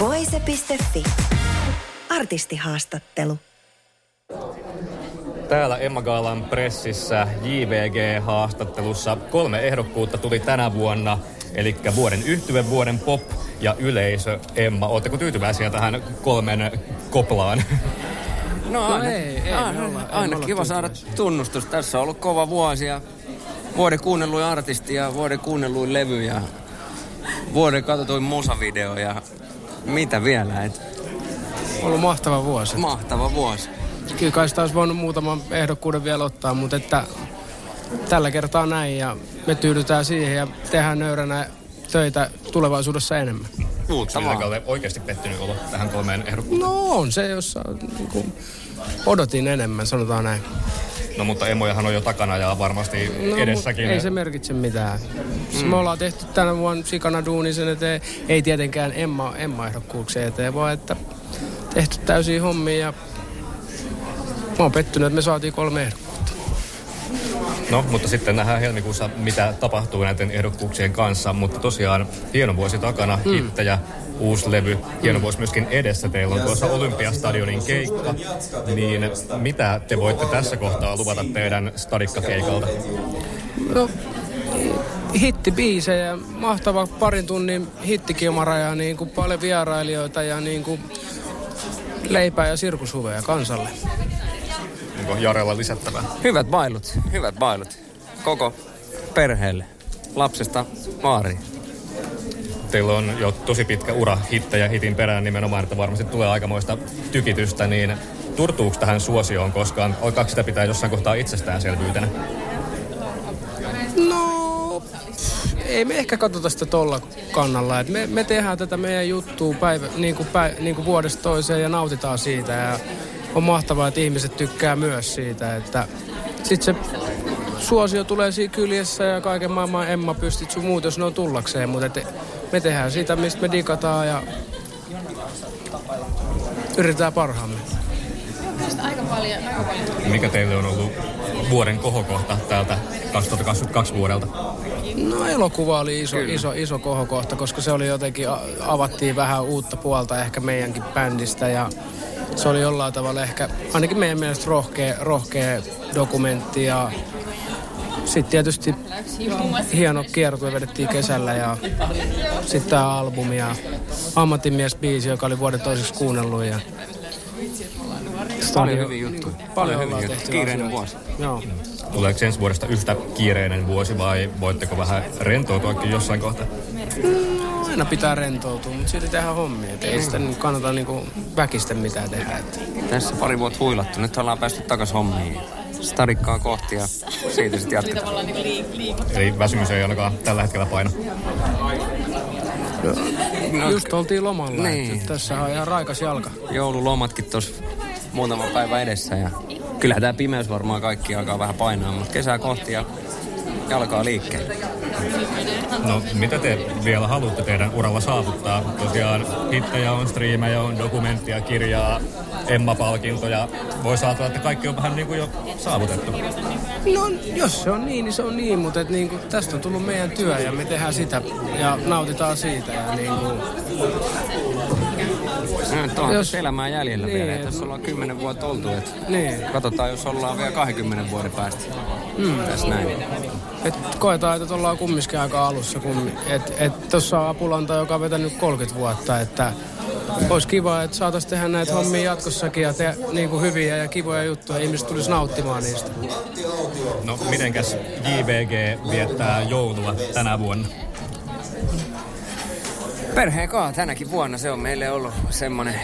Voise.fi. Artistihaastattelu. Täällä Emma Gaalan pressissä JVG-haastattelussa kolme ehdokkuutta tuli tänä vuonna. Eli vuoden yhtyve, vuoden pop ja yleisö. Emma, ootteko tyytyväisiä tähän kolmen koplaan? No, No aina, ei, ei aina, olla- aina olla kiva saada tunnustus. Tässä on ollut kova vuosi ja vuoden kuunnelluin artisti ja vuoden kuunnelluin levy ja vuoden katsotuin musavideo ja mitä vielä. Et ollut mahtava vuosi. mahtava vuosi. Kyllä kai sitä olisi voinut muutaman ehdokkuuden vielä ottaa, mutta että tällä kertaa näin ja me tyydytään siihen ja tehdään nöyränä töitä tulevaisuudessa enemmän. Uutta vaan. Oikeasti pettynyt olo tähän kolmeen ehdokkuuteen? No on se, jossa niin kuin, odotin enemmän, sanotaan näin. No mutta emojahan on jo takana ja varmasti No, edessäkin. Ei se merkitse mitään. Mm. Me ollaan tehty tänä vuonna sikana duuni sen eteen. Ei tietenkään Emma, Emma-ehdokkuuksien eteen, vaan että tehty täysiä hommia ja mä oon pettynyt, että me saatiin kolme ehdokkuutta. No, mutta sitten nähdään helmikuussa, mitä tapahtuu näiden ehdokkuuksien kanssa. Mutta tosiaan hieno vuosi takana, mm. hittejä, uusi levy, hieno vuosi myöskin edessä. Teillä on tuossa Olympiastadionin keikka. Niin mitä te voitte tässä kohtaa luvata teidän stadikkakeikalta? No, hittibiisejä, mahtava parin tunnin hittikilmara ja niin kuin paljon vierailijoita ja niin kuin leipää ja sirkushuveja kansalle. Onko Jarella lisättävää? Hyvät bailut, hyvät bailut. Koko perheelle. Lapsesta vaariin. Teillä on jo tosi pitkä ura hittejä hitin perään nimenomaan, että varmasti tulee aikamoista tykitystä, niin turtuuko tähän suosioon koskaan? Alkaako sitä pitää jossain kohtaa itsestäänselvyytenä? No, ei me ehkä katsota sitä tolla kannalla. Et me, me tehdään tätä meidän juttua päivä, niin kuin päivä, niin kuin vuodesta toiseen ja nautitaan siitä. Ja on mahtavaa, että ihmiset tykkää myös siitä. Että sitten se suosio tulee siinä kyljessä ja kaiken maailman Emma pystyt sun muut, jos ne on tullakseen. Mutta me tehdään sitä, mistä me digataan ja yritetään parhaamme. Mikä teille on ollut vuoden kohokohta täältä 2022 vuodelta? No elokuva oli iso, iso, iso kohokohta, koska se oli jotenkin, avattiin vähän uutta puolta ehkä meidänkin bändistä ja se oli jollain tavalla ehkä, ainakin meidän mielestä rohkea, rohkea dokumentti ja sitten tietysti hieno kiertue vedettiin kesällä ja sitten tämä albumi ja ammattimies-biisi, joka oli vuoden toiseksi kuunnellut ja Paljon hyviä juttuja. Paljon hyviä juttuja. Kiireinen asioita. vuosi. Joo. Tuleeko ensi vuodesta yhtä kiireinen vuosi vai voitteko vähän rentoutuakin jossain kohtaa? Aina pitää rentoutua, mutta silti tehdään hommia. Et ei sitä nyt kannata niinku väkisten mitään tehdä. Että. Tässä pari vuotta huilattu. Nyt ollaan päästy takas hommiin. Stadikkaa kohti ja siitä sitten jatketaan. Eli väsymys ei ainakaan tällä hetkellä paina. Just oltiin lomalla, Niin. niin. että tässä on ihan raikas jalka. Joululomatkin tuossa muutama päivä edessä ja kyllähän tämä pimeys varmaan kaikki alkaa vähän painaa, mutta kesää kohti ja jalkaa liikkeelle. No, mitä te vielä haluatte teidän uralla saavuttaa? Tosiaan hittejä on, striimejä on, dokumenttia, kirjaa, Emma-palkintoja. Voi saattaa, että kaikki on vähän niin kuin jo saavutettu. No, jos se on niin, niin se on niin, mutta et niinku, tästä on tullut meidän työ ja me tehdään sitä ja nautitaan siitä. Ja niinku, No, Jos- elämää jäljellä Niin, vielä. Tässä ollaan kymmenen vuotta oltu. Et niin. katsotaan, jos ollaan vielä 20 vuoden päästä. Mm. Tässä näin. Et koetaan, että ollaan kumminkin aika alussa. Kun, et, et tuossa on Apulanta, joka on vetänyt 30 vuotta, että olisi kiva, että saataisiin tehdä näitä hommia jatkossakin ja tehdä niin kuin hyviä ja kivoja juttuja. Ihmiset tulisi nauttimaan niistä. No, mitenkäs JVG viettää joulua tänä vuonna? Perheen kaa tänäkin vuonna se on meille ollut semmoinen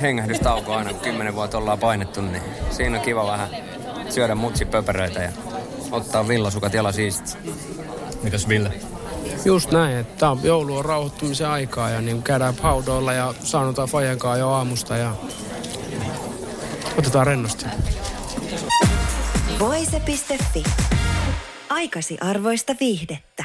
hengähdystauko aina, kun kymmenen vuotta ollaan painettu, niin siinä on kiva vähän syödä mutsipöperöitä ja ottaa villasukat jalasiisti. Mitäs Ville? Just näin, että joulu on rauhoittumisen aikaa ja niin käydään haudoilla ja saunotaan fajankaa jo aamusta ja otetaan rennosti. Voise.fi. Aikasi arvoista viihdettä.